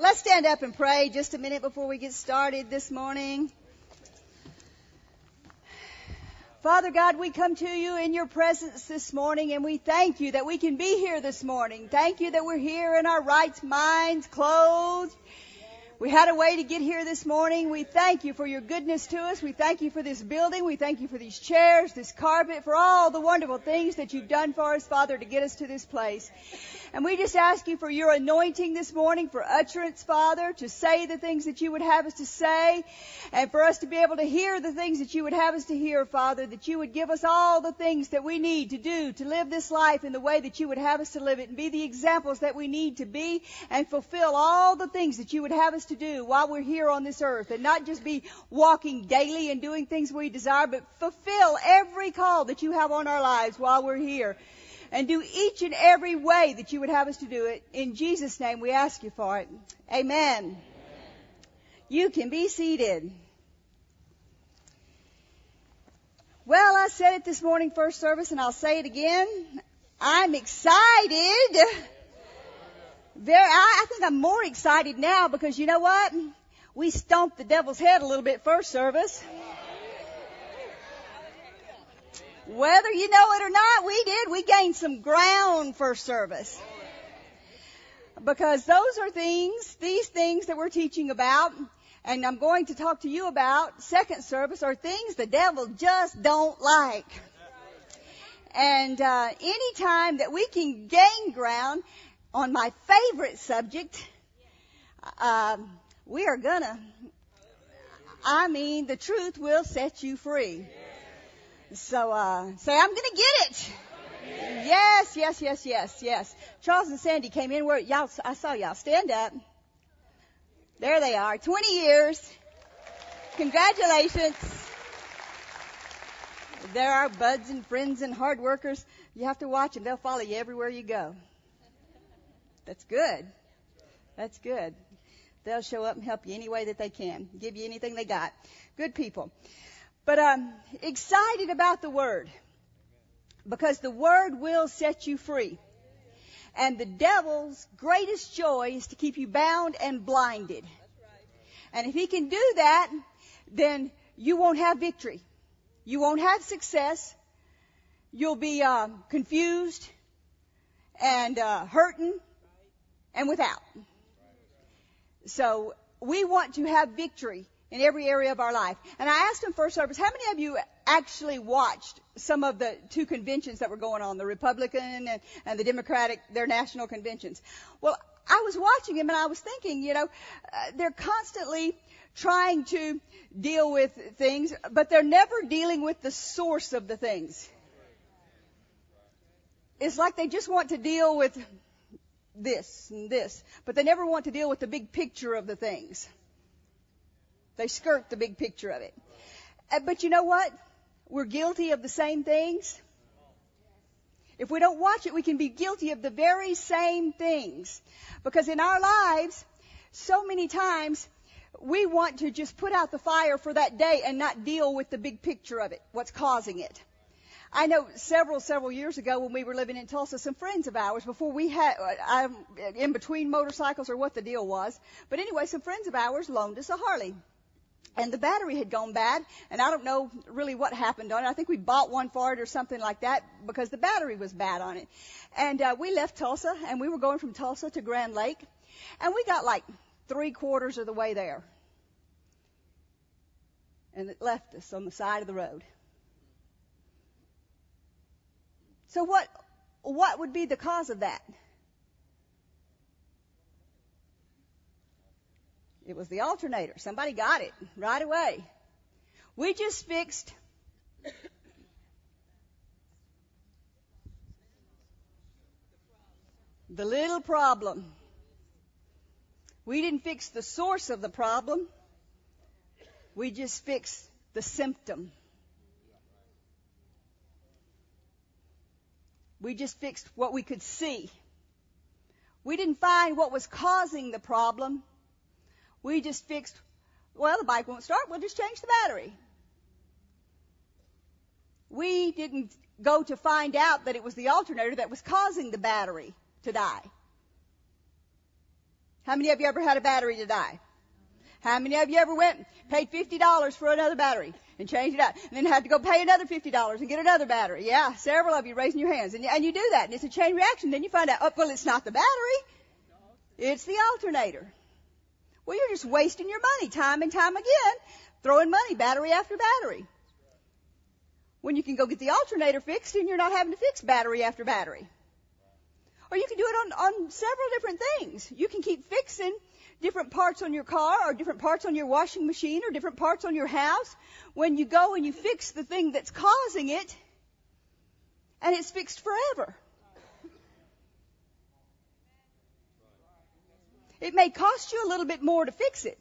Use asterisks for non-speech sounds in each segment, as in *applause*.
Let's stand up and pray just a minute before we get started this morning. Father God, we come to you in your presence this morning and we thank you that we can be here this morning. Thank you that we're here in our right minds, clothed, we had a way to get here this morning. We thank you for your goodness to us. We thank you for this building. We thank you for these chairs, this carpet, for all the wonderful things that you've done for us, Father, to get us to this place. And we just ask you for your anointing this morning, for utterance, Father, to say the things that you would have us to say, and for us to be able to hear the things that you would have us to hear, Father, that you would give us all the things that we need to do to live this life in the way that you would have us to live it, and be the examples that we need to be, and fulfill all the things that you would have us to do while we're here on this earth and not just be walking daily and doing things we desire, but fulfill every call that you have on our lives while we're here and do each and every way that you would have us to do it. In Jesus' name we ask you for it. Amen. Amen. You can be seated. Well, I said it this morning first service and I'll say it again. I'm excited I, I think I'm more excited now because you know what? We stomped the devil's head a little bit first service. Whether you know it or not, we did. We gained some ground first service. Because those are things, these things that we're teaching about, and I'm going to talk to you about second service, are things the devil just don't like. And uh, any time that we can gain ground, on my favorite subject, um, we are gonna. I mean, the truth will set you free. So uh, say, I'm gonna get it. Yes, yes, yes, yes, yes. Charles and Sandy came in where y'all. I saw y'all stand up. There they are. 20 years. Congratulations. There are buds and friends and hard workers. You have to watch them. They'll follow you everywhere you go. That's good. That's good. They'll show up and help you any way that they can, give you anything they got. Good people. But um, excited about the Word because the Word will set you free. And the devil's greatest joy is to keep you bound and blinded. And if he can do that, then you won't have victory. You won't have success. You'll be uh, confused and uh, hurting and without. So we want to have victory in every area of our life. And I asked him first service, how many of you actually watched some of the two conventions that were going on, the Republican and, and the Democratic, their national conventions? Well, I was watching them and I was thinking, you know, uh, they're constantly trying to deal with things, but they're never dealing with the source of the things. It's like they just want to deal with this and this, but they never want to deal with the big picture of the things. They skirt the big picture of it. Uh, but you know what? We're guilty of the same things. If we don't watch it, we can be guilty of the very same things. Because in our lives, so many times, we want to just put out the fire for that day and not deal with the big picture of it, what's causing it. I know several, several years ago when we were living in Tulsa, some friends of ours, before we had, I, in between motorcycles or what the deal was, but anyway, some friends of ours loaned us a Harley. And the battery had gone bad, and I don't know really what happened on it. I think we bought one for it or something like that because the battery was bad on it. And uh, we left Tulsa, and we were going from Tulsa to Grand Lake, and we got like three quarters of the way there. And it left us on the side of the road. So what, what would be the cause of that? It was the alternator. Somebody got it right away. We just fixed the little problem. We didn't fix the source of the problem. We just fixed the symptom. We just fixed what we could see. We didn't find what was causing the problem. We just fixed, well, the bike won't start, we'll just change the battery. We didn't go to find out that it was the alternator that was causing the battery to die. How many of you ever had a battery to die? How many of you ever went, paid $50 for another battery and changed it out and then had to go pay another $50 and get another battery? Yeah, several of you raising your hands and, and you do that and it's a chain reaction. Then you find out, oh, well, it's not the battery. It's the alternator. Well, you're just wasting your money time and time again, throwing money battery after battery. When you can go get the alternator fixed and you're not having to fix battery after battery. Or you can do it on, on several different things. You can keep fixing different parts on your car or different parts on your washing machine or different parts on your house when you go and you fix the thing that's causing it and it's fixed forever. It may cost you a little bit more to fix it.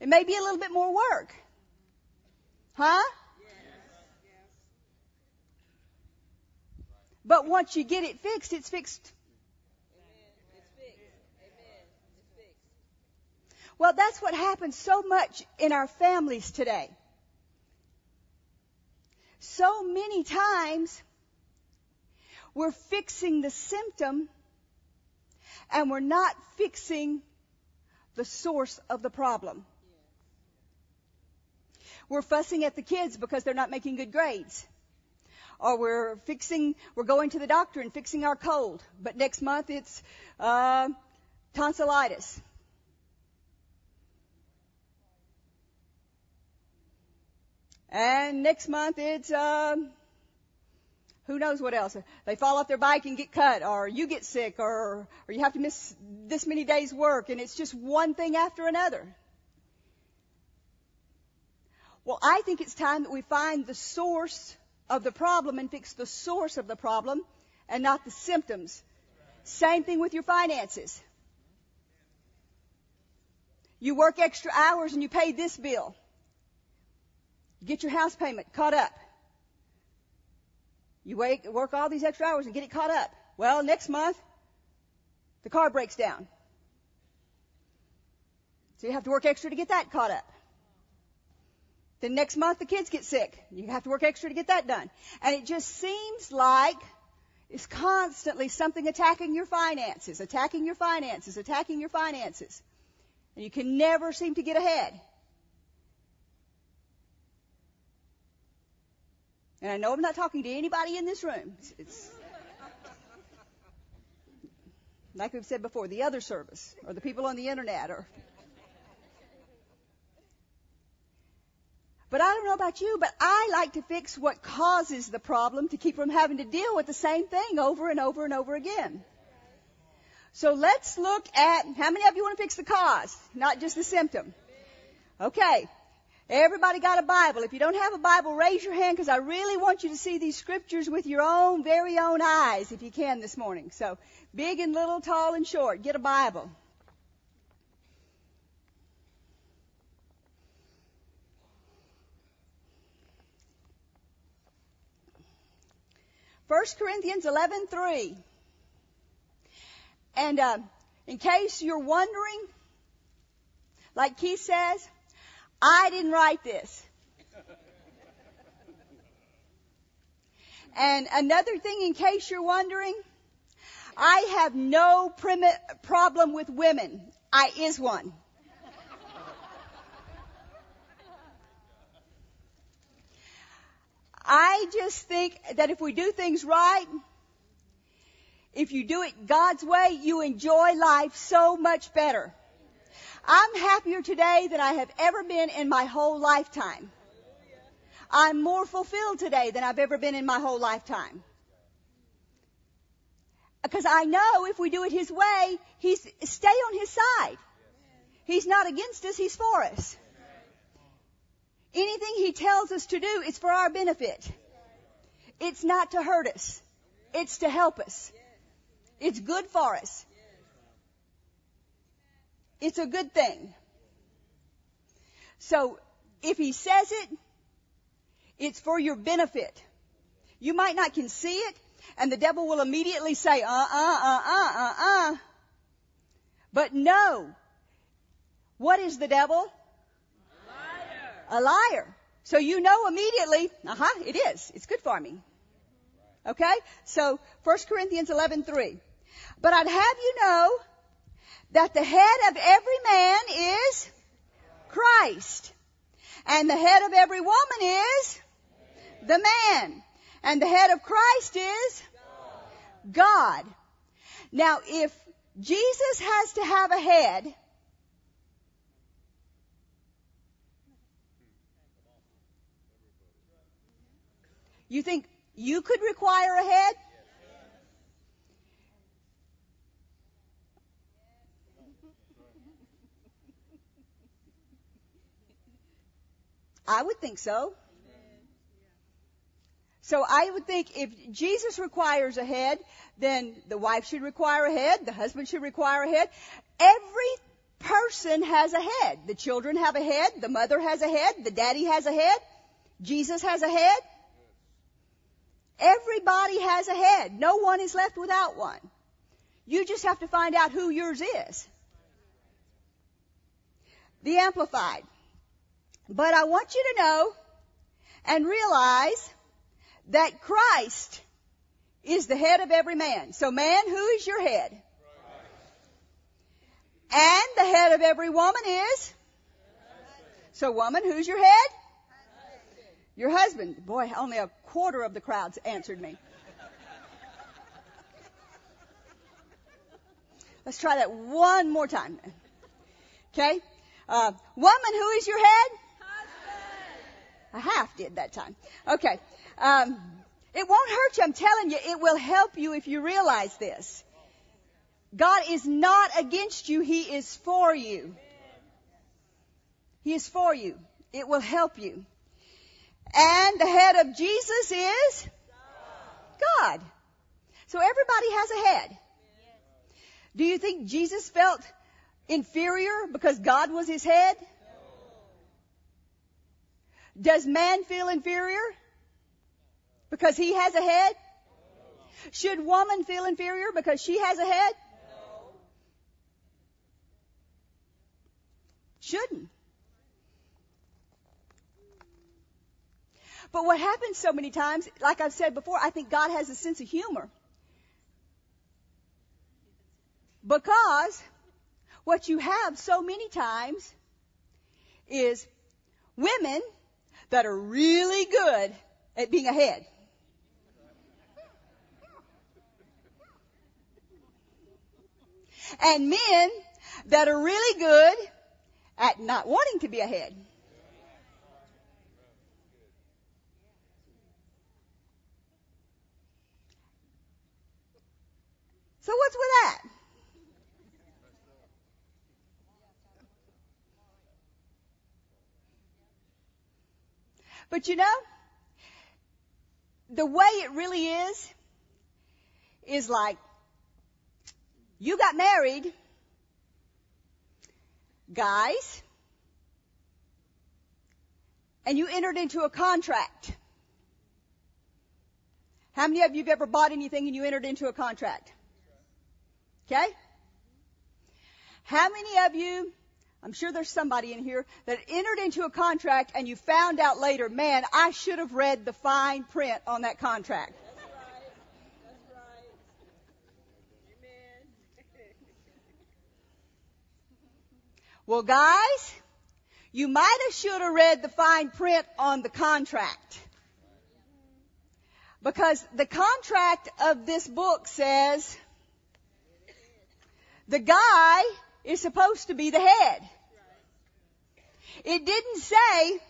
It may be a little bit more work. Huh? But once you get it fixed, it's fixed Well, that's what happens so much in our families today. So many times we're fixing the symptom and we're not fixing the source of the problem. We're fussing at the kids because they're not making good grades. Or we're fixing, we're going to the doctor and fixing our cold. But next month it's, uh, tonsillitis. And next month it's, uh, who knows what else. They fall off their bike and get cut, or you get sick, or, or you have to miss this many days work, and it's just one thing after another. Well, I think it's time that we find the source of the problem and fix the source of the problem and not the symptoms. Same thing with your finances. You work extra hours and you pay this bill. You get your house payment caught up. You work all these extra hours and get it caught up. Well, next month, the car breaks down. So you have to work extra to get that caught up. Then next month the kids get sick. You have to work extra to get that done. And it just seems like it's constantly something attacking your finances, attacking your finances, attacking your finances. And you can never seem to get ahead. And I know I'm not talking to anybody in this room. It's, it's like we've said before, the other service or the people on the internet or But I don't know about you, but I like to fix what causes the problem to keep from having to deal with the same thing over and over and over again. So let's look at how many of you want to fix the cause, not just the symptom. Okay. Everybody got a Bible. If you don't have a Bible, raise your hand because I really want you to see these scriptures with your own, very own eyes if you can this morning. So, big and little, tall and short, get a Bible. First Corinthians 11:3. And uh, in case you're wondering, like Keith says, I didn't write this. *laughs* And another thing, in case you're wondering, I have no primi- problem with women. I is one. I just think that if we do things right, if you do it God's way, you enjoy life so much better. I'm happier today than I have ever been in my whole lifetime. I'm more fulfilled today than I've ever been in my whole lifetime. Because I know if we do it His way, He's, stay on His side. He's not against us, He's for us. Anything He tells us to do is for our benefit. It's not to hurt us. It's to help us. It's good for us. It's a good thing. So if he says it, it's for your benefit. You might not can see it, and the devil will immediately say, uh, uh, uh, uh, uh, uh. But no. What is the devil? A liar. A liar. So you know immediately, uh huh, it is. It's good for me. Okay? So, 1 Corinthians 11:3. But I'd have you know that the head of every man is Christ. And the head of every woman is the man. And the head of Christ is God. Now if Jesus has to have a head, you think you could require a head? I would think so. So I would think if Jesus requires a head, then the wife should require a head, the husband should require a head. Every person has a head. The children have a head, the mother has a head, the daddy has a head, Jesus has a head. Everybody has a head. No one is left without one. You just have to find out who yours is. The Amplified. But I want you to know and realize that Christ is the head of every man. So man, who is your head? And the head of every woman is? So woman, who's your head? Your husband. Boy, only a quarter of the crowds answered me. Let's try that one more time. Okay? Uh, woman, who is your head? I half did that time. Okay. Um, it won't hurt you. I'm telling you, it will help you if you realize this. God is not against you. He is for you. He is for you. It will help you. And the head of Jesus is God. So everybody has a head. Do you think Jesus felt inferior because God was his head? Does man feel inferior? Because he has a head? Should woman feel inferior because she has a head? Shouldn't. But what happens so many times, like I've said before, I think God has a sense of humor. Because what you have so many times is women that are really good at being ahead. And men that are really good at not wanting to be ahead. So what's with that? But you know, the way it really is, is like, you got married, guys, and you entered into a contract. How many of you have ever bought anything and you entered into a contract? Okay? How many of you I'm sure there's somebody in here that entered into a contract and you found out later, man, I should have read the fine print on that contract. That's right. That's right. Amen. well, guys, you might have should have read the fine print on the contract. Because the contract of this book says the guy is supposed to be the head. It didn't say,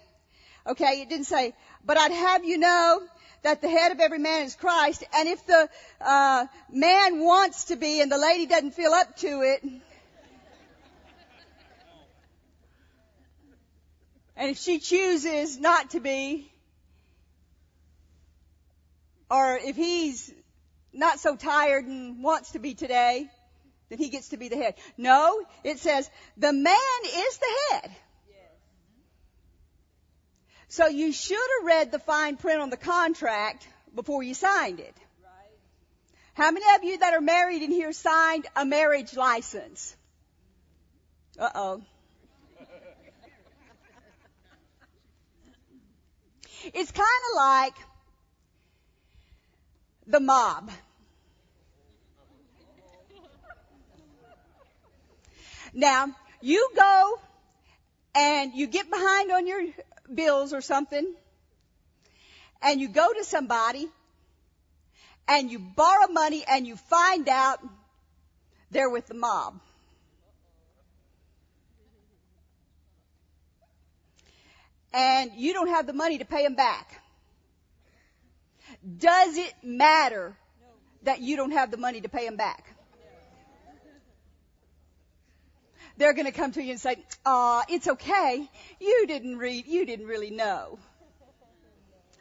okay, it didn't say, but I'd have you know that the head of every man is Christ, and if the uh, man wants to be and the lady doesn't feel up to it, and if she chooses not to be, or if he's not so tired and wants to be today, then he gets to be the head. No, it says the man is the head. So you should have read the fine print on the contract before you signed it. How many of you that are married in here signed a marriage license? Uh oh. it's kind of like the mob. Now, you go and you get behind on your bills or something, and you go to somebody and you borrow money and you find out they're with the mob. And you don't have the money to pay them back. Does it matter that you don't have the money to pay them back? They're going to come to you and say, "Ah, it's okay. You didn't read. You didn't really know.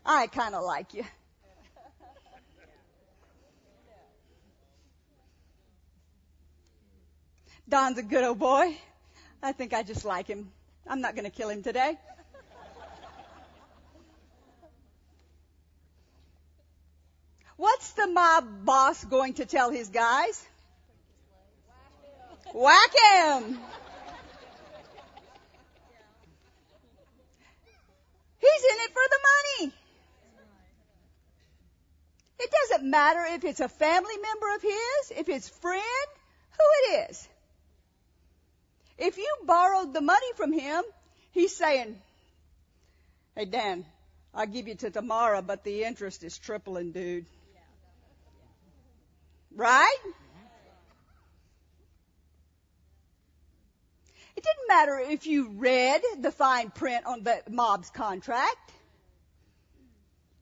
I kind of like you." Don's a good old boy. I think I just like him. I'm not going to kill him today. What's the mob boss going to tell his guys? Whack him! He's in it for the money. It doesn't matter if it's a family member of his, if it's friend, who it is. If you borrowed the money from him, he's saying, Hey Dan, I'll give you to tomorrow, but the interest is tripling, dude. Right? Didn't matter if you read the fine print on the mob's contract.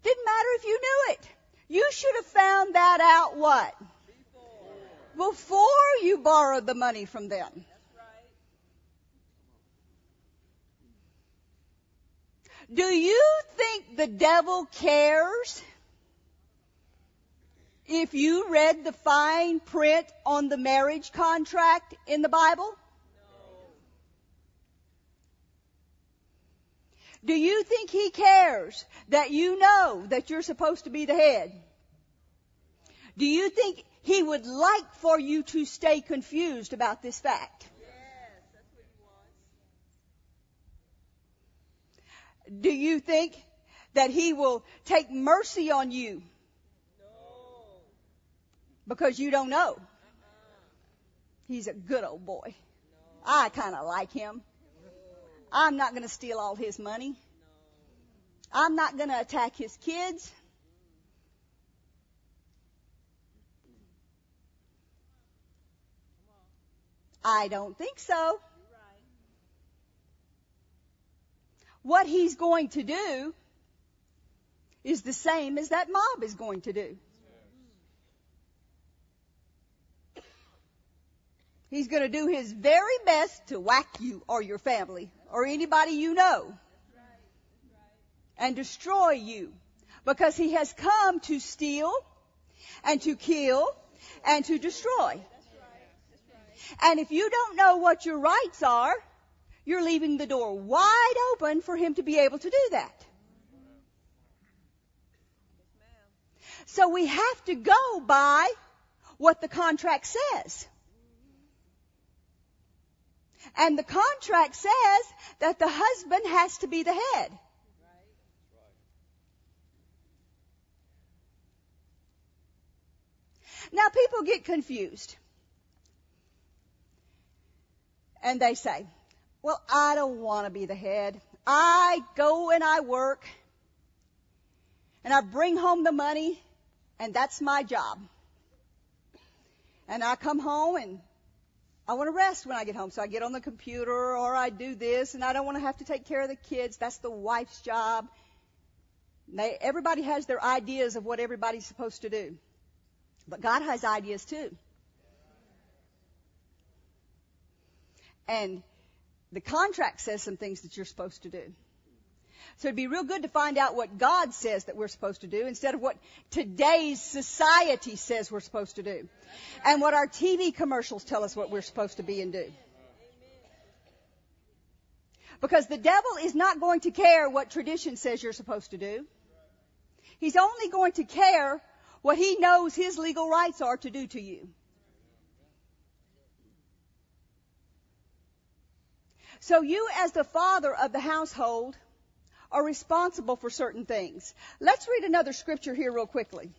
Didn't matter if you knew it. You should have found that out what? Before, Before you borrowed the money from them. Do you think the devil cares if you read the fine print on the marriage contract in the Bible? Do you think he cares that you know that you're supposed to be the head? Do you think he would like for you to stay confused about this fact? Yes, Do you think that he will take mercy on you? Because you don't know. He's a good old boy. I kind of like him. I'm not going to steal all his money. I'm not going to attack his kids. I don't think so. what he's going to do is the same as that mob is going to do. He's going to do his very best to whack you or your family or anybody you know and destroy you because he has come to steal and to kill and to destroy. And if you don't know what your rights are, you're leaving the door wide open for him to be able to do that. So we have to go by what the contract says. And the contract says that the husband has to be the head. Now people get confused. And they say, well, I don't want to be the head. I go and I work and I bring home the money and that's my job. And I come home and I want to rest when I get home. So I get on the computer or I do this and I don't want to have to take care of the kids. That's the wife's job. They, everybody has their ideas of what everybody's supposed to do. But God has ideas too. And the contract says some things that you're supposed to do. So it'd be real good to find out what God says that we're supposed to do instead of what today's society says we're supposed to do. And what our TV commercials tell us what we're supposed to be and do. Because the devil is not going to care what tradition says you're supposed to do. He's only going to care what he knows his legal rights are to do to you. So you as the father of the household are responsible for certain things. Let's read another scripture here real quickly.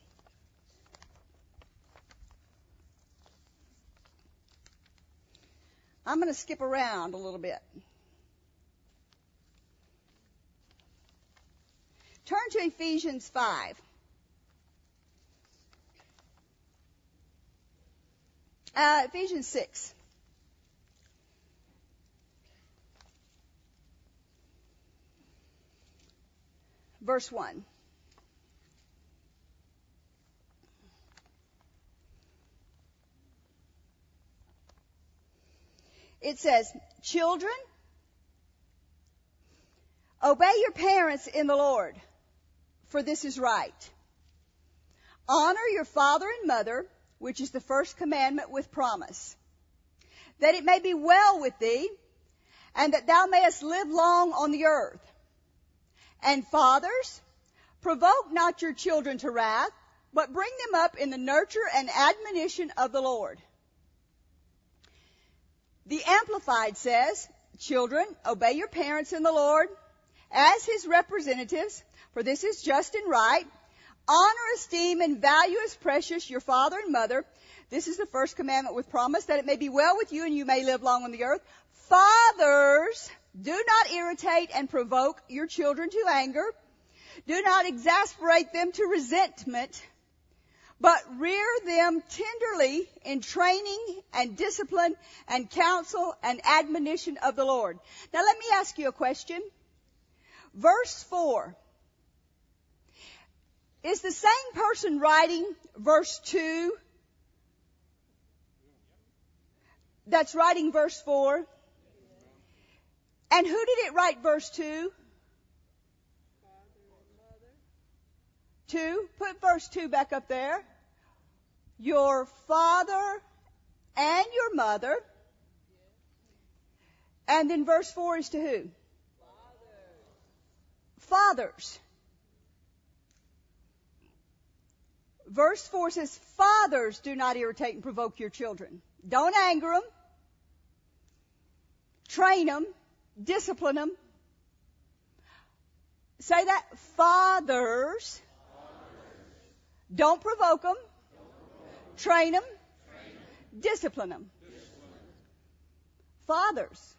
I'm going to skip around a little bit. Turn to Ephesians 5. Uh, Ephesians 6. Verse 1. It says, Children, obey your parents in the Lord, for this is right. Honor your father and mother, which is the first commandment with promise, that it may be well with thee, and that thou mayest live long on the earth. And fathers, provoke not your children to wrath, but bring them up in the nurture and admonition of the Lord. The Amplified says, Children, obey your parents in the Lord as his representatives, for this is just and right. Honor, esteem, and value as precious your father and mother. This is the first commandment with promise that it may be well with you and you may live long on the earth. Fathers, do not irritate and provoke your children to anger. Do not exasperate them to resentment but rear them tenderly in training and discipline and counsel and admonition of the Lord. Now let me ask you a question. Verse 4. Is the same person writing verse 2 that's writing verse 4? And who did it write verse 2? 2. Put verse 2 back up there. Your father and your mother. And then verse 4 is to who? Fathers. Fathers. Verse 4 says, Fathers, do not irritate and provoke your children. Don't anger them. Train them. Discipline them. Say that. Fathers don't provoke them. Train them. Discipline them. Fathers.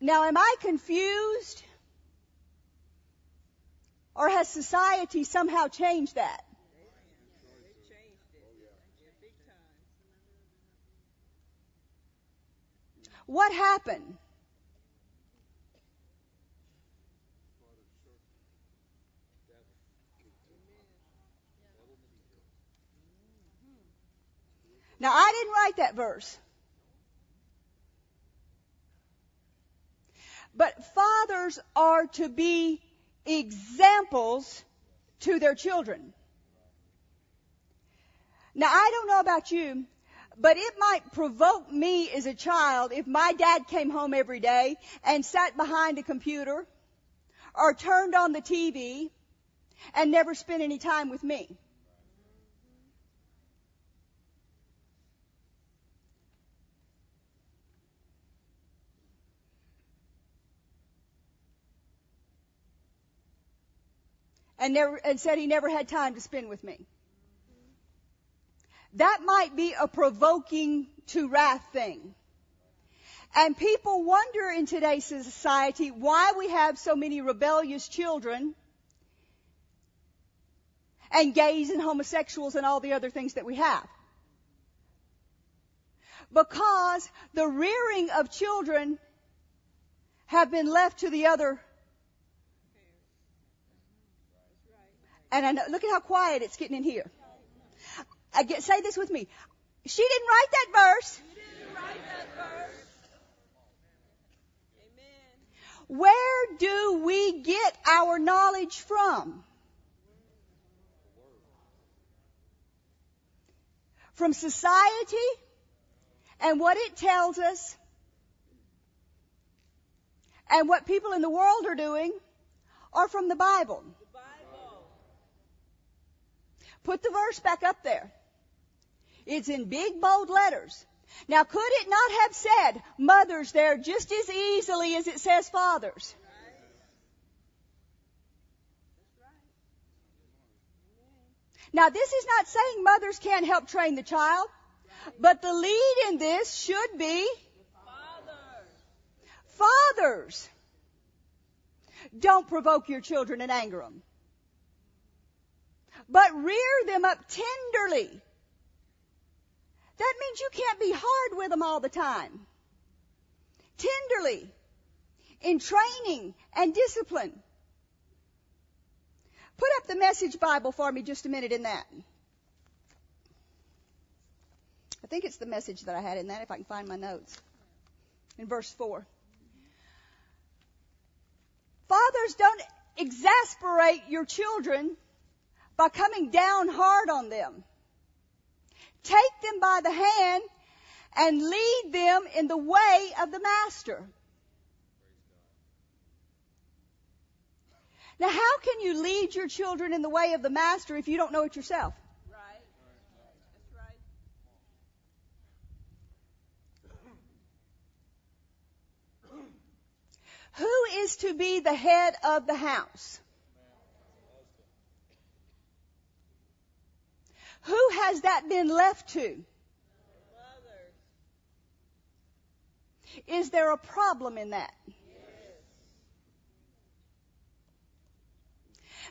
Now, am I confused? Or has society somehow changed that? What happened? Now, I didn't write that verse. But fathers are to be examples to their children. Now, I don't know about you, but it might provoke me as a child if my dad came home every day and sat behind a computer or turned on the TV and never spent any time with me. and, never, and said he never had time to spend with me. That might be a provoking to wrath thing. And people wonder in today's society why we have so many rebellious children and gays and homosexuals and all the other things that we have. Because the rearing of children have been left to the other And I know, look at how quiet it's getting in here. I get, say this with me. She didn't write that verse. Write that verse. Where do we get our knowledge from? From society and what it tells us and what people in the world are doing or from the Bible? Put the verse back up there. It's in big bold letters. Now could it not have said mothers there just as easily as it says fathers? Now this is not saying mothers can't help train the child. But the lead in this should be fathers. Fathers. Don't provoke your children and anger them. But rear them up tenderly. That means you can't be hard with them all the time. Tenderly. In training and discipline. Put up the message Bible for me just a minute in that. I think it's the message that I had in that if I can find my notes. In verse 4. Fathers, don't exasperate your children by coming down hard on them. Take them by the hand and lead them in the way of the master. Now, how can you lead your children in the way of the master if you don't know it yourself? Right. That's right. Who is to be the head of the house? Who has that been left to? Is there a problem in that?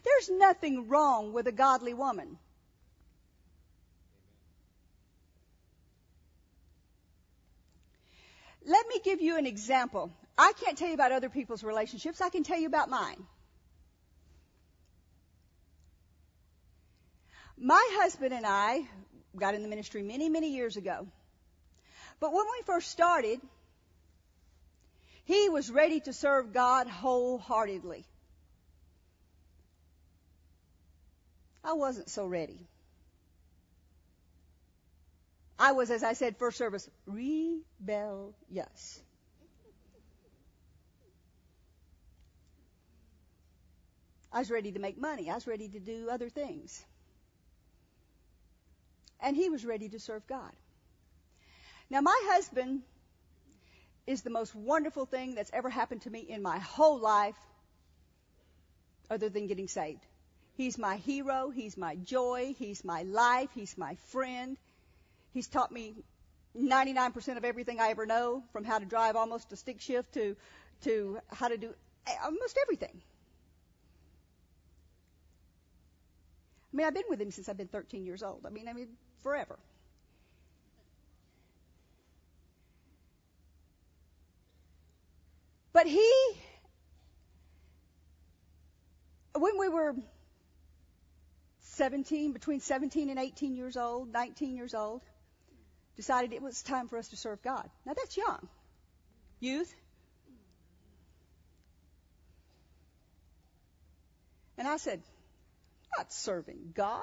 There's nothing wrong with a godly woman. Let me give you an example. I can't tell you about other people's relationships. I can tell you about mine. My husband and I got in the ministry many, many years ago. But when we first started, he was ready to serve God wholeheartedly. I wasn't so ready. I was, as I said, first service, rebellious. I was ready to make money. I was ready to do other things. And he was ready to serve God. Now, my husband is the most wonderful thing that's ever happened to me in my whole life, other than getting saved. He's my hero. He's my joy. He's my life. He's my friend. He's taught me 99% of everything I ever know, from how to drive almost a stick shift to, to how to do almost everything. I mean, I've been with him since I've been 13 years old. I mean, I mean, forever. But he, when we were 17, between 17 and 18 years old, 19 years old, decided it was time for us to serve God. Now that's young. Youth. And I said, not serving God.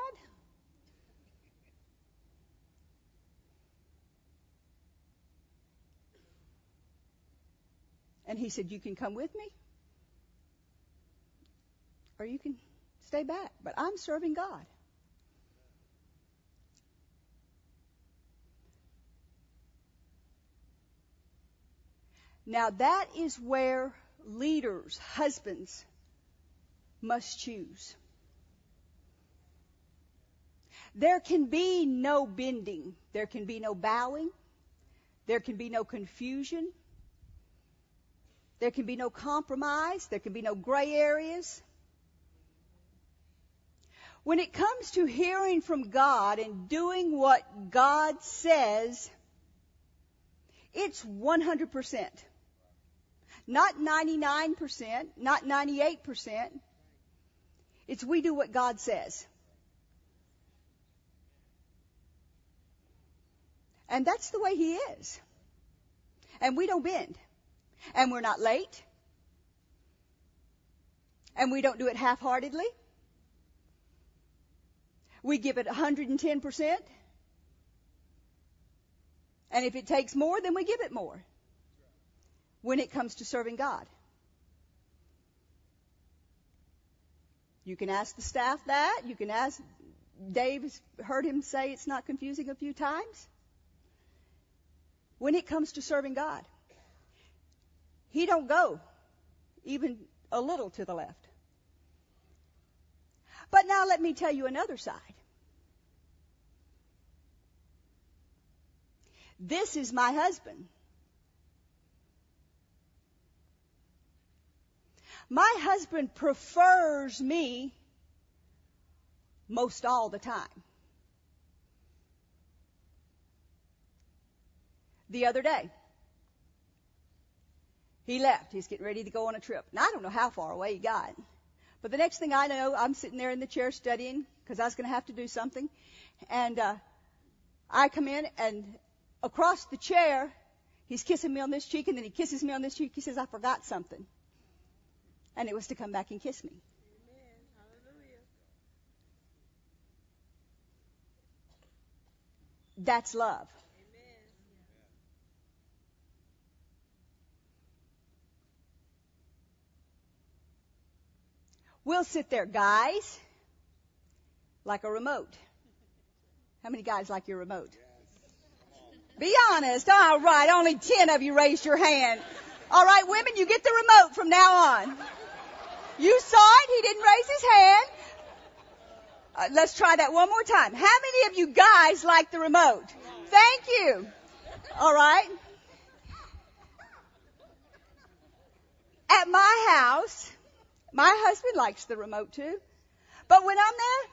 And he said, You can come with me, or you can stay back. But I'm serving God. Now that is where leaders, husbands, must choose. There can be no bending. There can be no bowing. There can be no confusion. There can be no compromise. There can be no gray areas. When it comes to hearing from God and doing what God says, it's 100%. Not 99%, not 98%. It's we do what God says. And that's the way He is. And we don't bend. And we're not late. And we don't do it half-heartedly. We give it 110%. And if it takes more, then we give it more. When it comes to serving God. You can ask the staff that. You can ask, Dave heard him say it's not confusing a few times. When it comes to serving God, he don't go even a little to the left. But now let me tell you another side. This is my husband. My husband prefers me most all the time. The other day, he left. He's getting ready to go on a trip. And I don't know how far away he got. But the next thing I know, I'm sitting there in the chair studying because I was going to have to do something. And uh, I come in, and across the chair, he's kissing me on this cheek, and then he kisses me on this cheek. He says, I forgot something. And it was to come back and kiss me. That's love. We'll sit there, guys, like a remote. How many guys like your remote? Be honest. All right, only ten of you raised your hand. All right, women, you get the remote from now on. You saw it. He didn't raise his hand. Uh, let's try that one more time. How many of you guys like the remote? Thank you. All right. At my house, my husband likes the remote too. But when I'm there,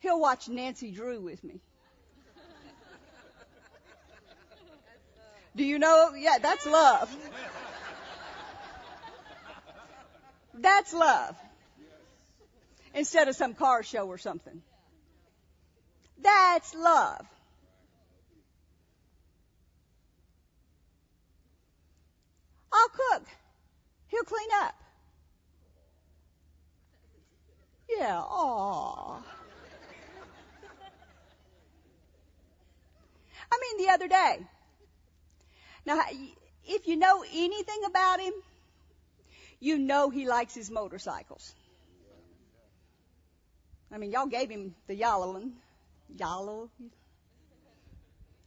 he'll watch Nancy Drew with me. Do you know? Yeah, that's love. That's love. Instead of some car show or something. That's love. I'll cook. He'll clean up. Yeah, aw. I mean, the other day. Now, if you know anything about him, you know he likes his motorcycles. I mean, y'all gave him the yellow one. Yellow.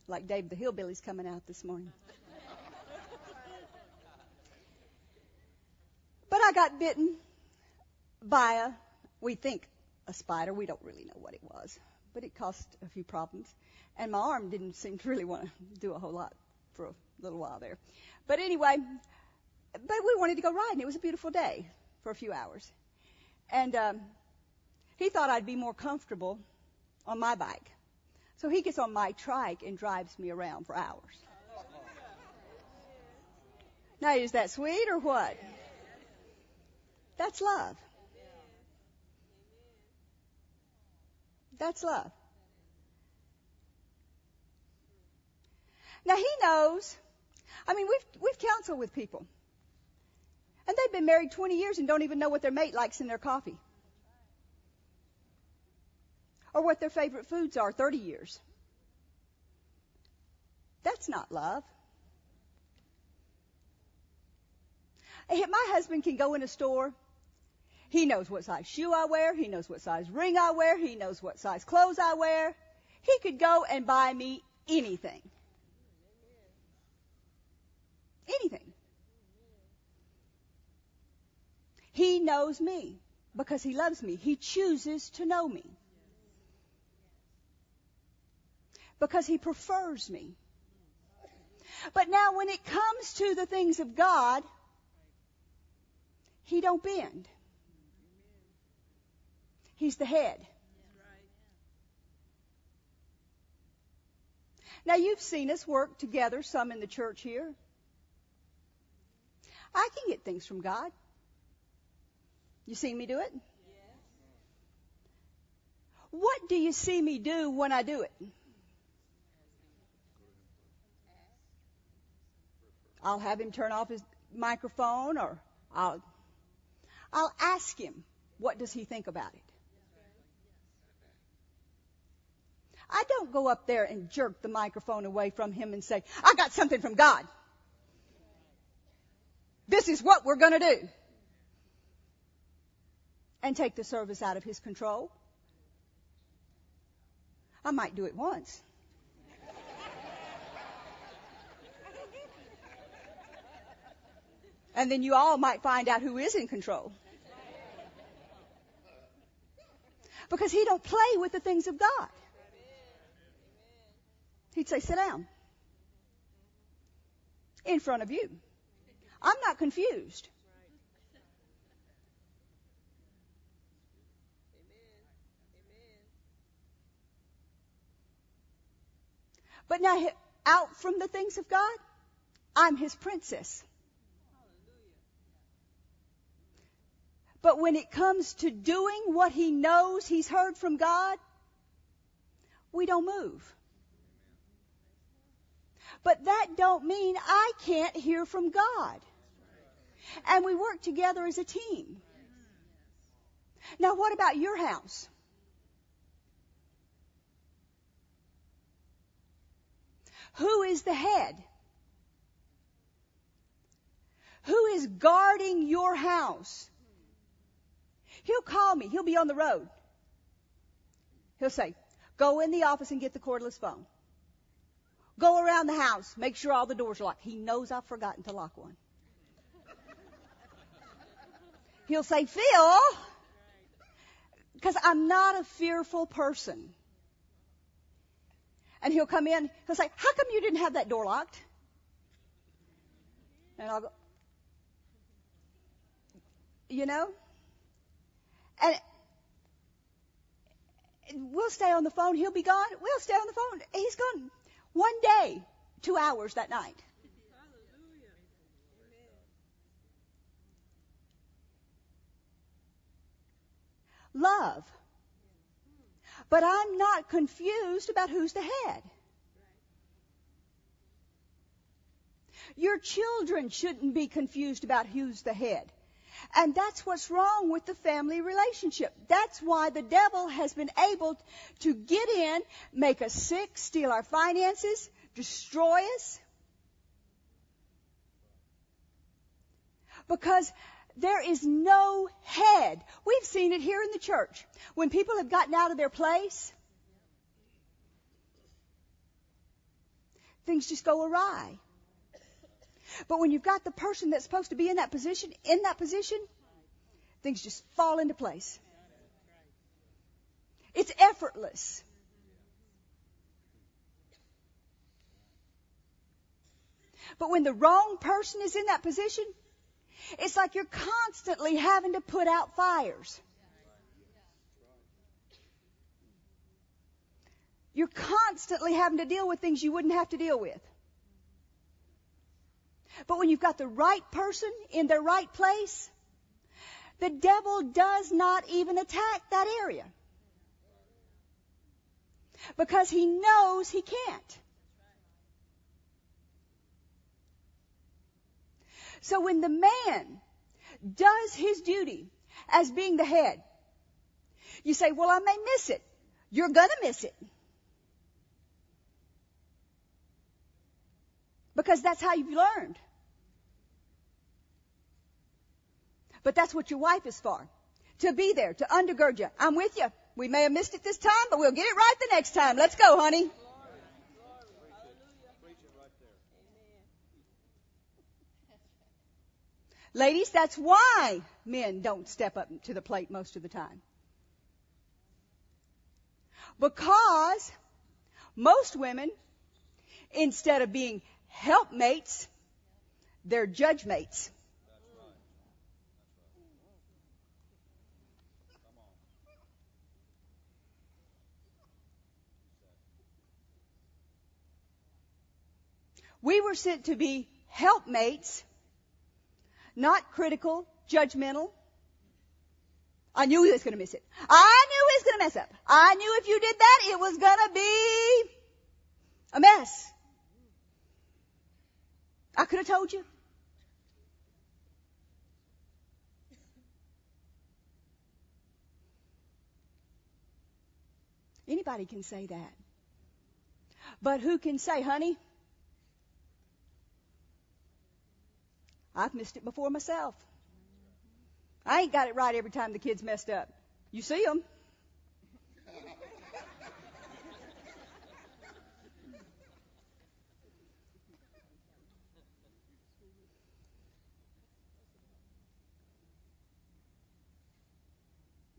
Like Dave the Hillbilly's coming out this morning. But I got bitten by a, we think a spider. We don't really know what it was, but it caused a few problems. And my arm didn't *laughs* seem to really want to do a whole lot for a little while there. But anyway, but we wanted to go riding. It was a beautiful day for a few hours. And um, he thought I'd be more comfortable on my bike. So he gets on my trike and drives me around for hours. Now, is that sweet or what? That's love. That's love. Now he knows. I mean, we've we've counseled with people, and they've been married 20 years and don't even know what their mate likes in their coffee, or what their favorite foods are 30 years. That's not love. My husband can go in a store he knows what size shoe I wear. He knows what size ring I wear. He knows what size clothes I wear. He could go and buy me anything. Anything. He knows me because he loves me. He chooses to know me. Because he prefers me. But now when it comes to the things of God, he don't bend. He's the head. Now you've seen us work together, some in the church here. I can get things from God. You seen me do it? What do you see me do when I do it? I'll have him turn off his microphone or I'll I'll ask him, what does he think about it? I don't go up there and jerk the microphone away from him and say, I got something from God. This is what we're going to do. And take the service out of his control. I might do it once. and then you all might find out who is in control. Because he don't play with the things of God. He'd say, sit down. In front of you. I'm not confused. But now, out from the things of God, I'm his princess. But when it comes to doing what he knows he's heard from God, we don't move. But that don't mean I can't hear from God. And we work together as a team. Now what about your house? Who is the head? Who is guarding your house? He'll call me. He'll be on the road. He'll say, go in the office and get the cordless phone. Go around the house. Make sure all the doors are locked. He knows I've forgotten to lock one. He'll say, Phil, because I'm not a fearful person. And he'll come in, he'll say, how come you didn't have that door locked? And I'll go, you know? And we'll stay on the phone. He'll be gone. We'll stay on the phone. He's gone one day, two hours that night. Love. But I'm not confused about who's the head. Your children shouldn't be confused about who's the head. And that's what's wrong with the family relationship. That's why the devil has been able to get in, make us sick, steal our finances, destroy us. Because there is no head. We've seen it here in the church. When people have gotten out of their place, things just go awry. But when you've got the person that's supposed to be in that position, in that position, things just fall into place. It's effortless. But when the wrong person is in that position, it's like you're constantly having to put out fires. You're constantly having to deal with things you wouldn't have to deal with. But when you've got the right person in the right place, the devil does not even attack that area. Because he knows he can't. So when the man does his duty as being the head, you say, well, I may miss it. You're gonna miss it. Because that's how you've learned. But that's what your wife is for. To be there, to undergird you. I'm with you. We may have missed it this time, but we'll get it right the next time. Let's go, honey. Ladies, that's why men don't step up to the plate most of the time. Because most women, instead of being helpmates, they're judge We were sent to be helpmates, not critical, judgmental. I knew he was going to miss it. I knew he was going to mess up. I knew if you did that, it was going to be a mess. I could have told you. Anybody can say that. But who can say, honey, I've missed it before myself. I ain't got it right every time the kids messed up. You see them.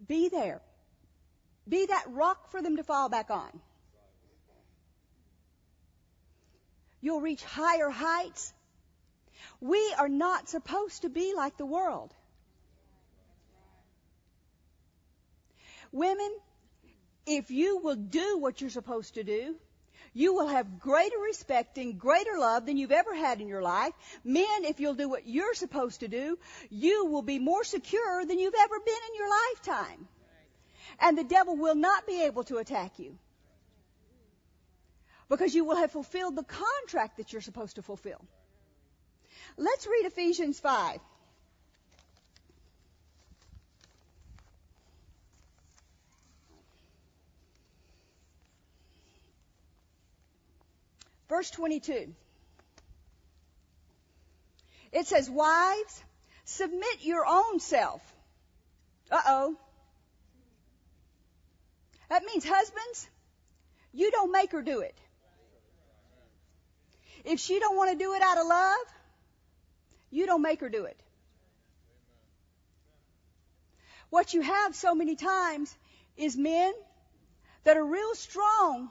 Be there. Be that rock for them to fall back on. You'll reach higher heights. We are not supposed to be like the world. Women, if you will do what you're supposed to do, you will have greater respect and greater love than you've ever had in your life. Men, if you'll do what you're supposed to do, you will be more secure than you've ever been in your lifetime. And the devil will not be able to attack you. Because you will have fulfilled the contract that you're supposed to fulfill. Let's read Ephesians 5. Verse 22. It says, Wives, submit your own self. Uh oh. That means husbands, you don't make her do it. If she don't want to do it out of love, you don't make her do it. What you have so many times is men that are real strong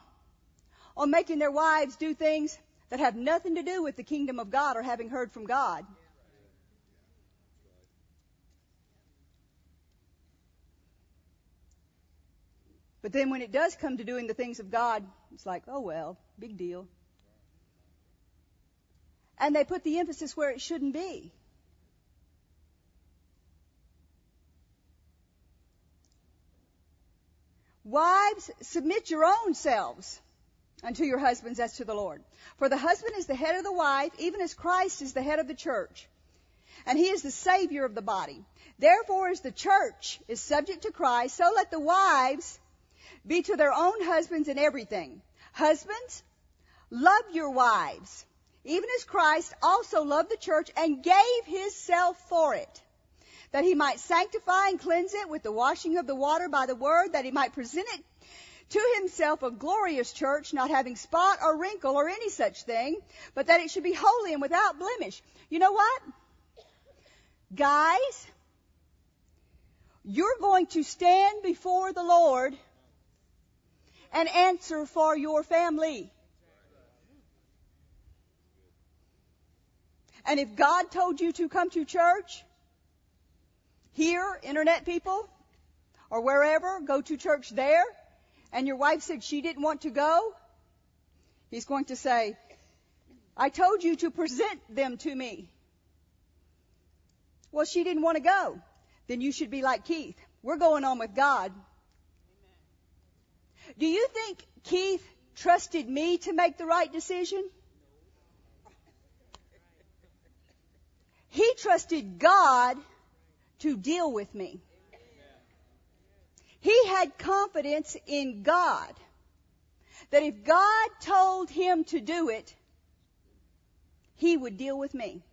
on making their wives do things that have nothing to do with the kingdom of God or having heard from God. But then when it does come to doing the things of God, it's like, oh well, big deal. And they put the emphasis where it shouldn't be. Wives, submit your own selves unto your husbands as to the Lord. For the husband is the head of the wife, even as Christ is the head of the church. And he is the savior of the body. Therefore, as the church is subject to Christ, so let the wives be to their own husbands in everything. Husbands, love your wives, even as Christ also loved the church and gave himself for it, that he might sanctify and cleanse it with the washing of the water by the word, that he might present it to himself a glorious church, not having spot or wrinkle or any such thing, but that it should be holy and without blemish. You know what? Guys, you're going to stand before the Lord and answer for your family. And if God told you to come to church, here, internet people, or wherever, go to church there, and your wife said she didn't want to go, he's going to say, I told you to present them to me. Well, she didn't want to go. Then you should be like Keith. We're going on with God. Do you think Keith trusted me to make the right decision? He trusted God to deal with me. He had confidence in God that if God told him to do it, he would deal with me.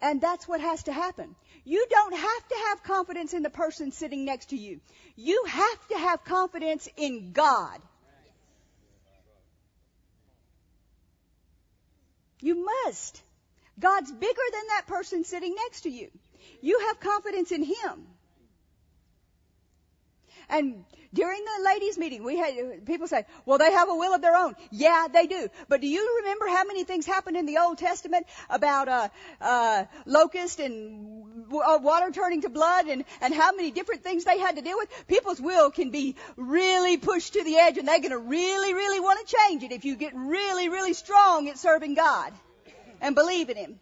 And that's what has to happen. You don't have to have confidence in the person sitting next to you. You have to have confidence in God. You must. God's bigger than that person sitting next to you. You have confidence in Him. And during the ladies' meeting, we had people say, "Well, they have a will of their own." Yeah, they do. But do you remember how many things happened in the Old Testament about uh, uh, locust and uh, water turning to blood, and and how many different things they had to deal with? People's will can be really pushed to the edge, and they're going to really, really want to change it if you get really, really strong at serving God and believe in Him.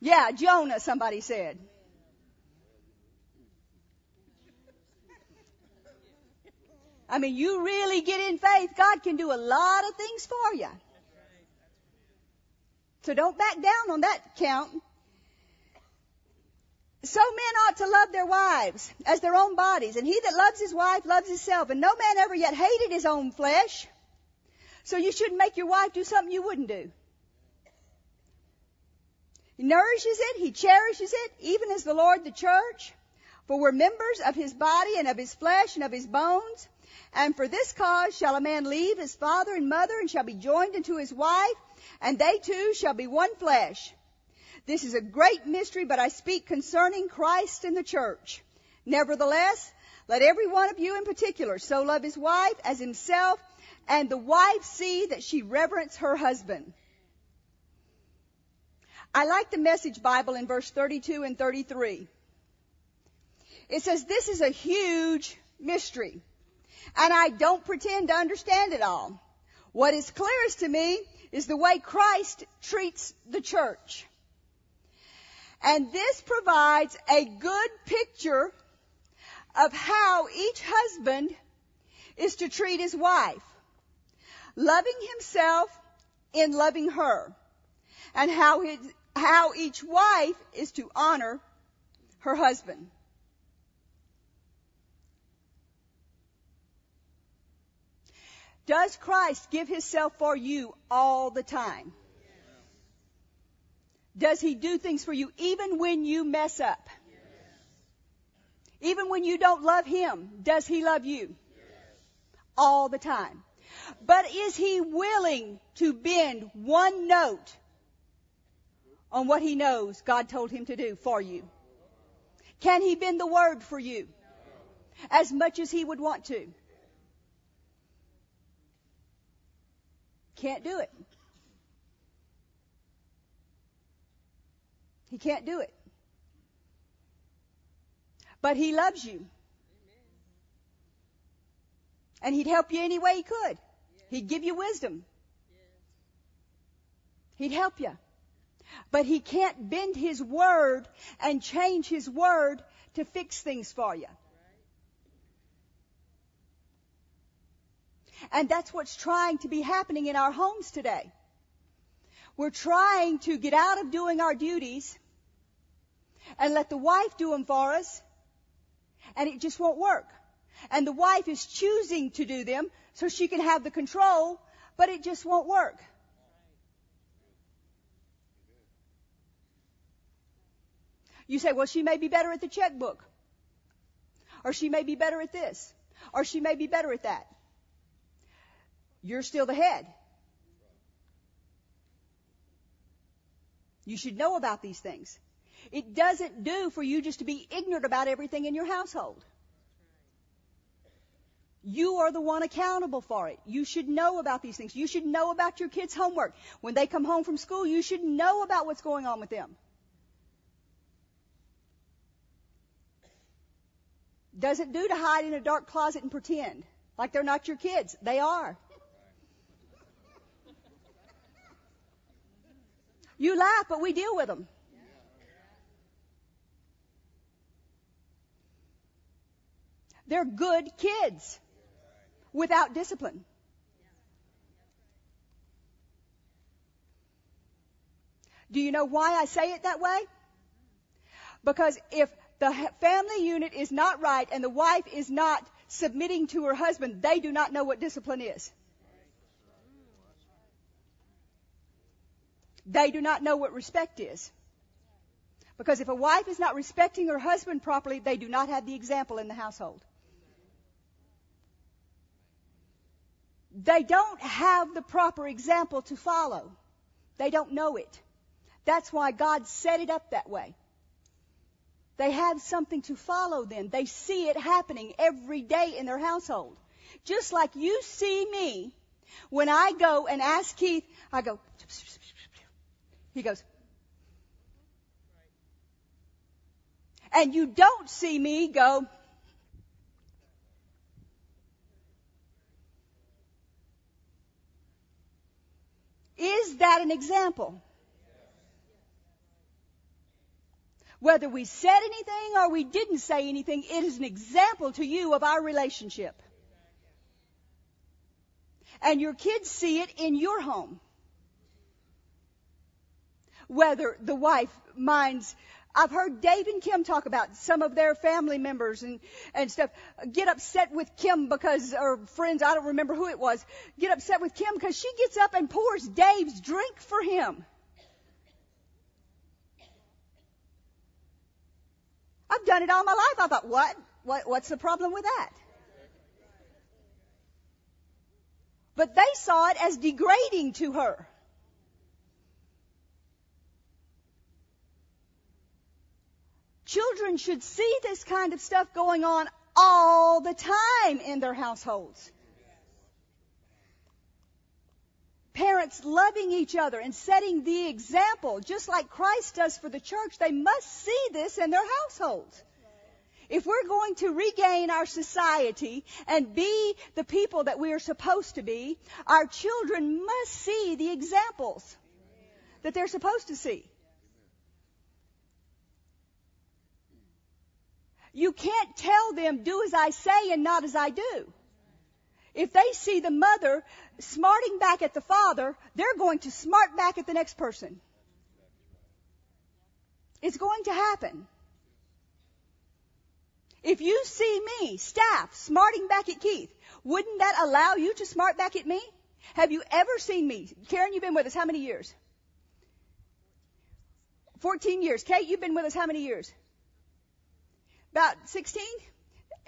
Yeah, Jonah, somebody said. I mean, you really get in faith, God can do a lot of things for you. So don't back down on that count. So men ought to love their wives as their own bodies, and he that loves his wife loves himself, and no man ever yet hated his own flesh. So you shouldn't make your wife do something you wouldn't do. He nourishes it, he cherishes it, even as the Lord the church. For we're members of his body and of his flesh and of his bones. And for this cause shall a man leave his father and mother and shall be joined unto his wife, and they two shall be one flesh. This is a great mystery, but I speak concerning Christ and the church. Nevertheless, let every one of you in particular so love his wife as himself, and the wife see that she reverence her husband. I like the message Bible in verse 32 and 33. It says, this is a huge mystery, and I don't pretend to understand it all. What is clearest to me is the way Christ treats the church. And this provides a good picture of how each husband is to treat his wife, loving himself in loving her, and how, his, how each wife is to honor her husband. Does Christ give himself for you all the time? Does he do things for you even when you mess up? Even when you don't love him, does he love you? All the time. But is he willing to bend one note on what he knows God told him to do for you? Can he bend the word for you? As much as he would want to. Can't do it. He can't do it. But he loves you. And he'd help you any way he could. He'd give you wisdom. He'd help you. But he can't bend his word and change his word to fix things for you. And that's what's trying to be happening in our homes today. We're trying to get out of doing our duties and let the wife do them for us, and it just won't work. And the wife is choosing to do them so she can have the control, but it just won't work. You say, well, she may be better at the checkbook. Or she may be better at this. Or she may be better at that. You're still the head. You should know about these things. It doesn't do for you just to be ignorant about everything in your household. You are the one accountable for it. You should know about these things. You should know about your kids' homework. When they come home from school, you should know about what's going on with them. Doesn't do to hide in a dark closet and pretend like they're not your kids. They are. You laugh, but we deal with them. They're good kids without discipline. Do you know why I say it that way? Because if the family unit is not right and the wife is not submitting to her husband, they do not know what discipline is. They do not know what respect is. Because if a wife is not respecting her husband properly, they do not have the example in the household. They don't have the proper example to follow. They don't know it. That's why God set it up that way. They have something to follow then. They see it happening every day in their household. Just like you see me when I go and ask Keith, I go, he goes, and you don't see me go, Is that an example? Whether we said anything or we didn't say anything, it is an example to you of our relationship. And your kids see it in your home whether the wife minds I've heard Dave and Kim talk about some of their family members and, and stuff get upset with Kim because, or friends, I don't remember who it was, get upset with Kim because she gets up and pours Dave's drink for him. I've done it all my life. I thought, what? what what's the problem with that? But they saw it as degrading to her. Children should see this kind of stuff going on all the time in their households. Parents loving each other and setting the example, just like Christ does for the church, they must see this in their households. If we're going to regain our society and be the people that we are supposed to be, our children must see the examples that they're supposed to see. You can't tell them, do as I say and not as I do. If they see the mother smarting back at the father, they're going to smart back at the next person. It's going to happen. If you see me, staff, smarting back at Keith, wouldn't that allow you to smart back at me? Have you ever seen me? Karen, you've been with us how many years? 14 years. Kate, you've been with us how many years? About 16?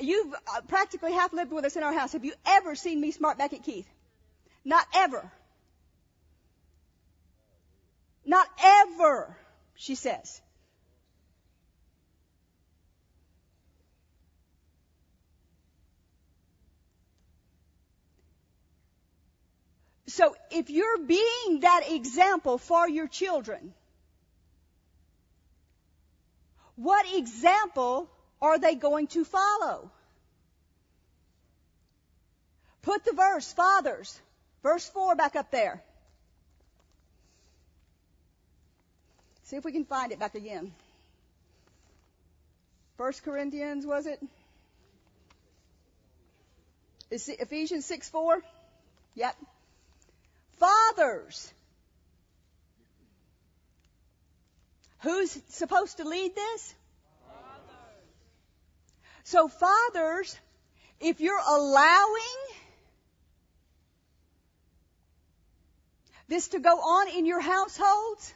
You've uh, practically half lived with us in our house. Have you ever seen me smart back at Keith? Not ever. Not ever, she says. So if you're being that example for your children, what example are they going to follow? Put the verse, fathers, verse 4 back up there. See if we can find it back again. First Corinthians, was it? Is it Ephesians 6 4? Yep. Fathers. Who's supposed to lead this? So fathers, if you're allowing this to go on in your households,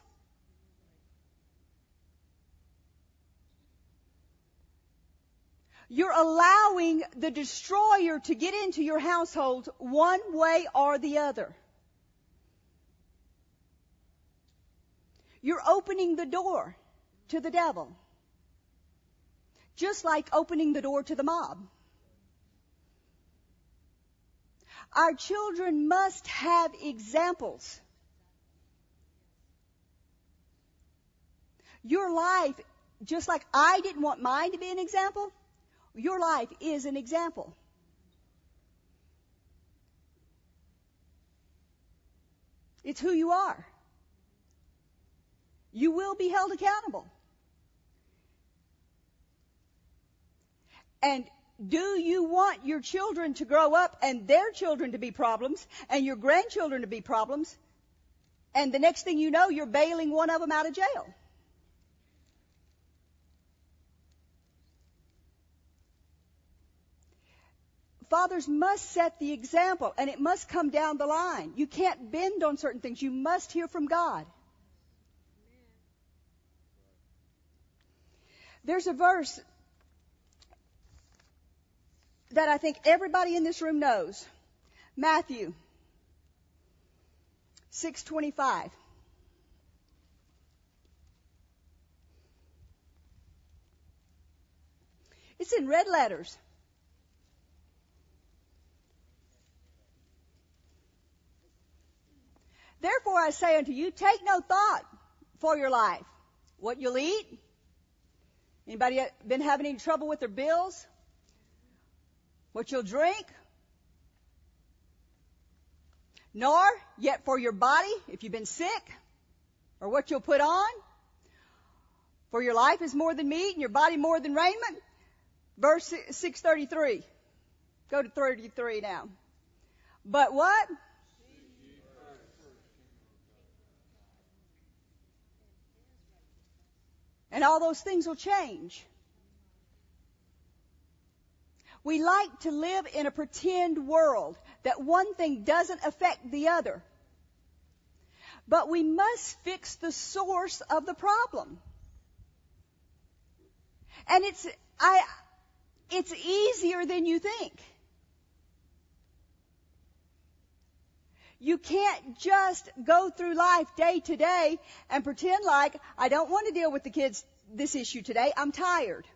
You're allowing the destroyer to get into your household one way or the other. You're opening the door to the devil. Just like opening the door to the mob. Our children must have examples. Your life, just like I didn't want mine to be an example, your life is an example. It's who you are you will be held accountable. And do you want your children to grow up and their children to be problems and your grandchildren to be problems? And the next thing you know, you're bailing one of them out of jail. Fathers must set the example and it must come down the line. You can't bend on certain things. You must hear from God. There's a verse that I think everybody in this room knows. Matthew 625. It's in red letters. Therefore I say unto you, take no thought for your life, what you'll eat, Anybody been having any trouble with their bills? What you'll drink? Nor yet for your body, if you've been sick, or what you'll put on. For your life is more than meat and your body more than raiment. Verse 633. Go to 33 now. But what? And all those things will change. We like to live in a pretend world that one thing doesn't affect the other. But we must fix the source of the problem. And it's, I, it's easier than you think. You can't just go through life day to day and pretend like I don't want to deal with the kids this issue today. I'm tired.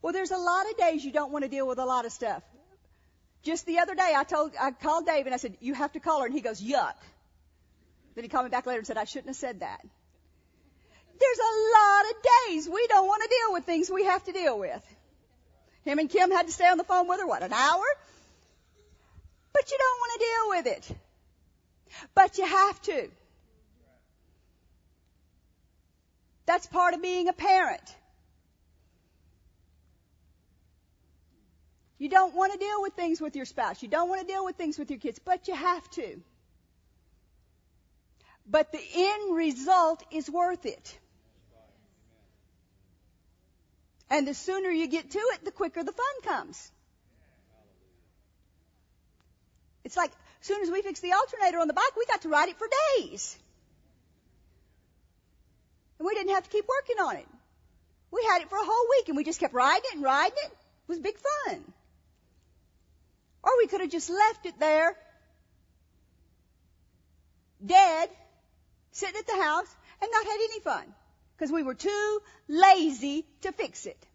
Well, there's a lot of days you don't want to deal with a lot of stuff. Just the other day, I told, I called Dave and I said, you have to call her. And he goes, yuck. Then he called me back later and said, I shouldn't have said that. There's a lot of days we don't want to deal with things we have to deal with. Him and Kim had to stay on the phone with her, what, an hour? But you don't want to deal with it. But you have to. That's part of being a parent. You don't want to deal with things with your spouse. You don't want to deal with things with your kids, but you have to. But the end result is worth it. And the sooner you get to it, the quicker the fun comes. It's like, as soon as we fixed the alternator on the bike, we got to ride it for days. And we didn't have to keep working on it. We had it for a whole week and we just kept riding it and riding it. It was big fun. Or we could have just left it there, dead, sitting at the house, and not had any fun. Because we were too lazy to fix it.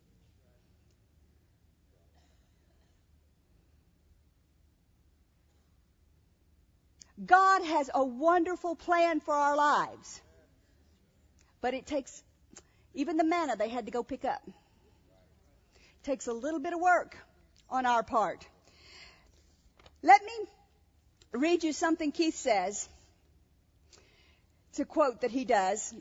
God has a wonderful plan for our lives. But it takes, even the manna they had to go pick up, it takes a little bit of work on our part. Let me read you something Keith says. It's a quote that he does.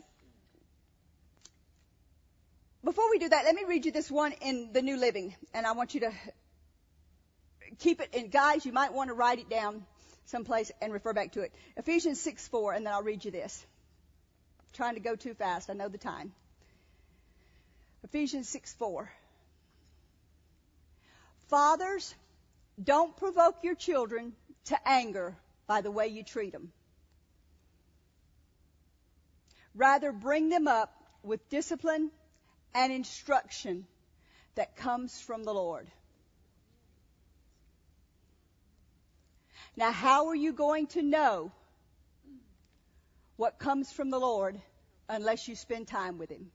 Before we do that, let me read you this one in the New Living, and I want you to keep it. And guys, you might want to write it down someplace and refer back to it. Ephesians 6 4, and then I'll read you this. I'm trying to go too fast. I know the time. Ephesians 6 4. Fathers, don't provoke your children to anger by the way you treat them. Rather, bring them up with discipline and instruction that comes from the Lord. Now, how are you going to know what comes from the Lord unless you spend time with Him?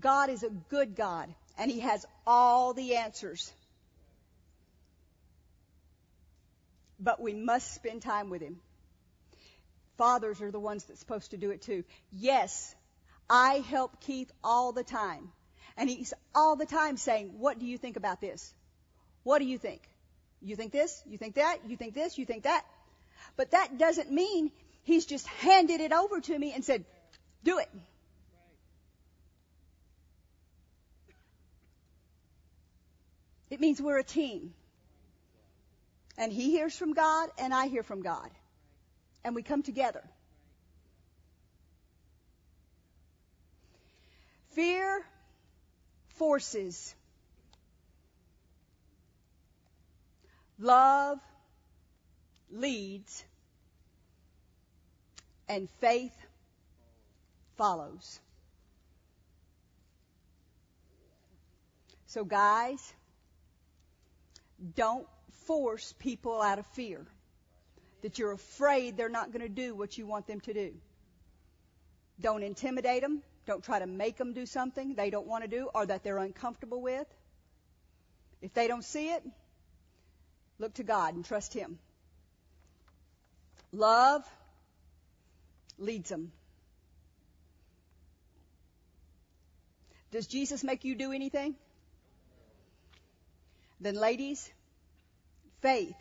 God is a good God, and He has all the answers. But we must spend time with Him. Fathers are the ones that's supposed to do it too. Yes, I help Keith all the time. And he's all the time saying, What do you think about this? What do you think? You think this? You think that? You think this? You think that? But that doesn't mean he's just handed it over to me and said, Do it. It means we're a team. And he hears from God, and I hear from God. And we come together. Fear forces. Love leads. And faith follows. So, guys, don't force people out of fear that you're afraid they're not going to do what you want them to do. Don't intimidate them. Don't try to make them do something they don't want to do or that they're uncomfortable with. If they don't see it, look to God and trust Him. Love leads them. Does Jesus make you do anything? Then, ladies, faith.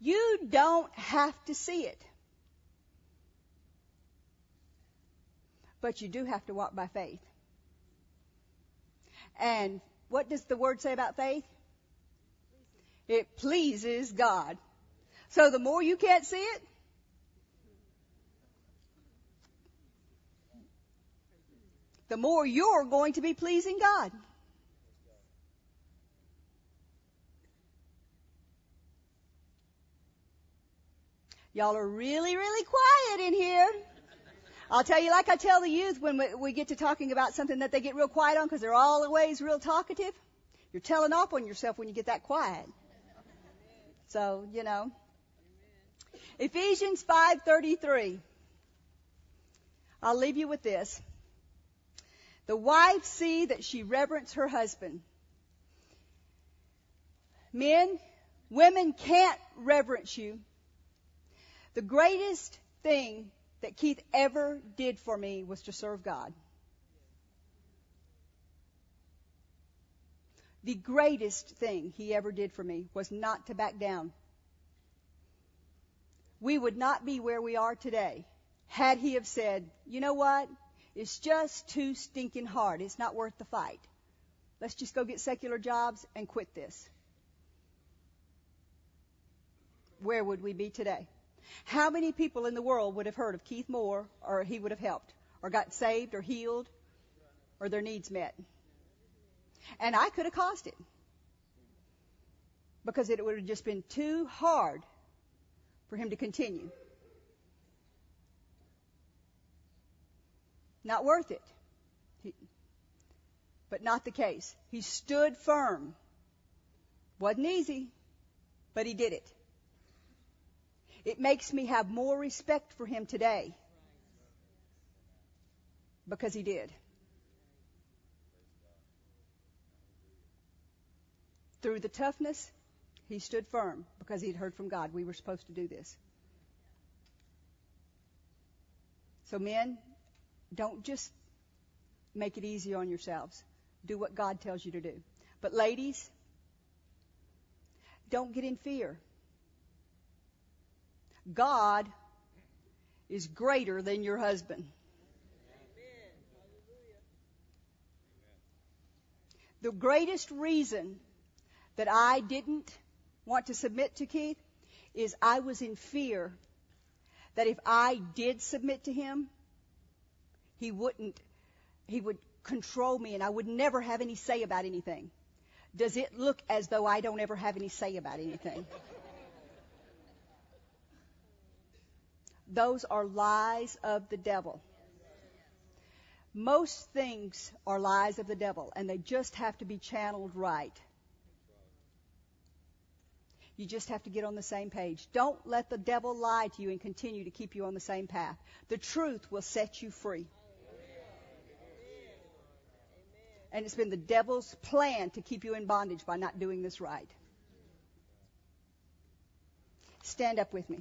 You don't have to see it. But you do have to walk by faith. And what does the word say about faith? It pleases God. So the more you can't see it, the more you're going to be pleasing God. Y'all are really, really quiet in here. I'll tell you, like I tell the youth when we, we get to talking about something that they get real quiet on because they're always real talkative. You're telling off on yourself when you get that quiet. So, you know. Ephesians 5:33. I'll leave you with this. The wife see that she reverence her husband. Men, women can't reverence you. The greatest thing that Keith ever did for me was to serve God. The greatest thing he ever did for me was not to back down. We would not be where we are today had he have said, you know what? It's just too stinking hard. It's not worth the fight. Let's just go get secular jobs and quit this. Where would we be today? How many people in the world would have heard of Keith Moore or he would have helped or got saved or healed or their needs met? And I could have caused it because it would have just been too hard for him to continue. Not worth it. He, but not the case. He stood firm. Wasn't easy, but he did it. It makes me have more respect for him today because he did. Through the toughness, he stood firm because he'd heard from God. We were supposed to do this. So, men, don't just make it easy on yourselves. Do what God tells you to do. But, ladies, don't get in fear. God is greater than your husband. The greatest reason that I didn't want to submit to Keith is I was in fear that if I did submit to him, he wouldn't, he would control me and I would never have any say about anything. Does it look as though I don't ever have any say about anything? Those are lies of the devil. Most things are lies of the devil, and they just have to be channeled right. You just have to get on the same page. Don't let the devil lie to you and continue to keep you on the same path. The truth will set you free. And it's been the devil's plan to keep you in bondage by not doing this right. Stand up with me.